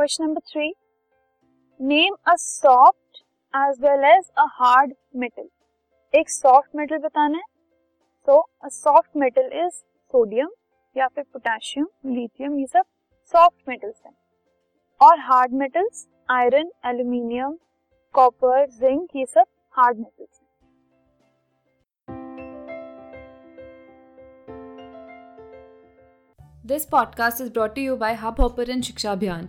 Question number three. Name a soft as well as a hard metal एक soft metal बताना है। So a soft metal is sodium या फिर potassium lithium ये सब soft metals हैं। और hard metals iron aluminium copper zinc ये सब हार्ड मेटल्स हैं। This podcast is brought you by Hubhopper शिक्षा अभियान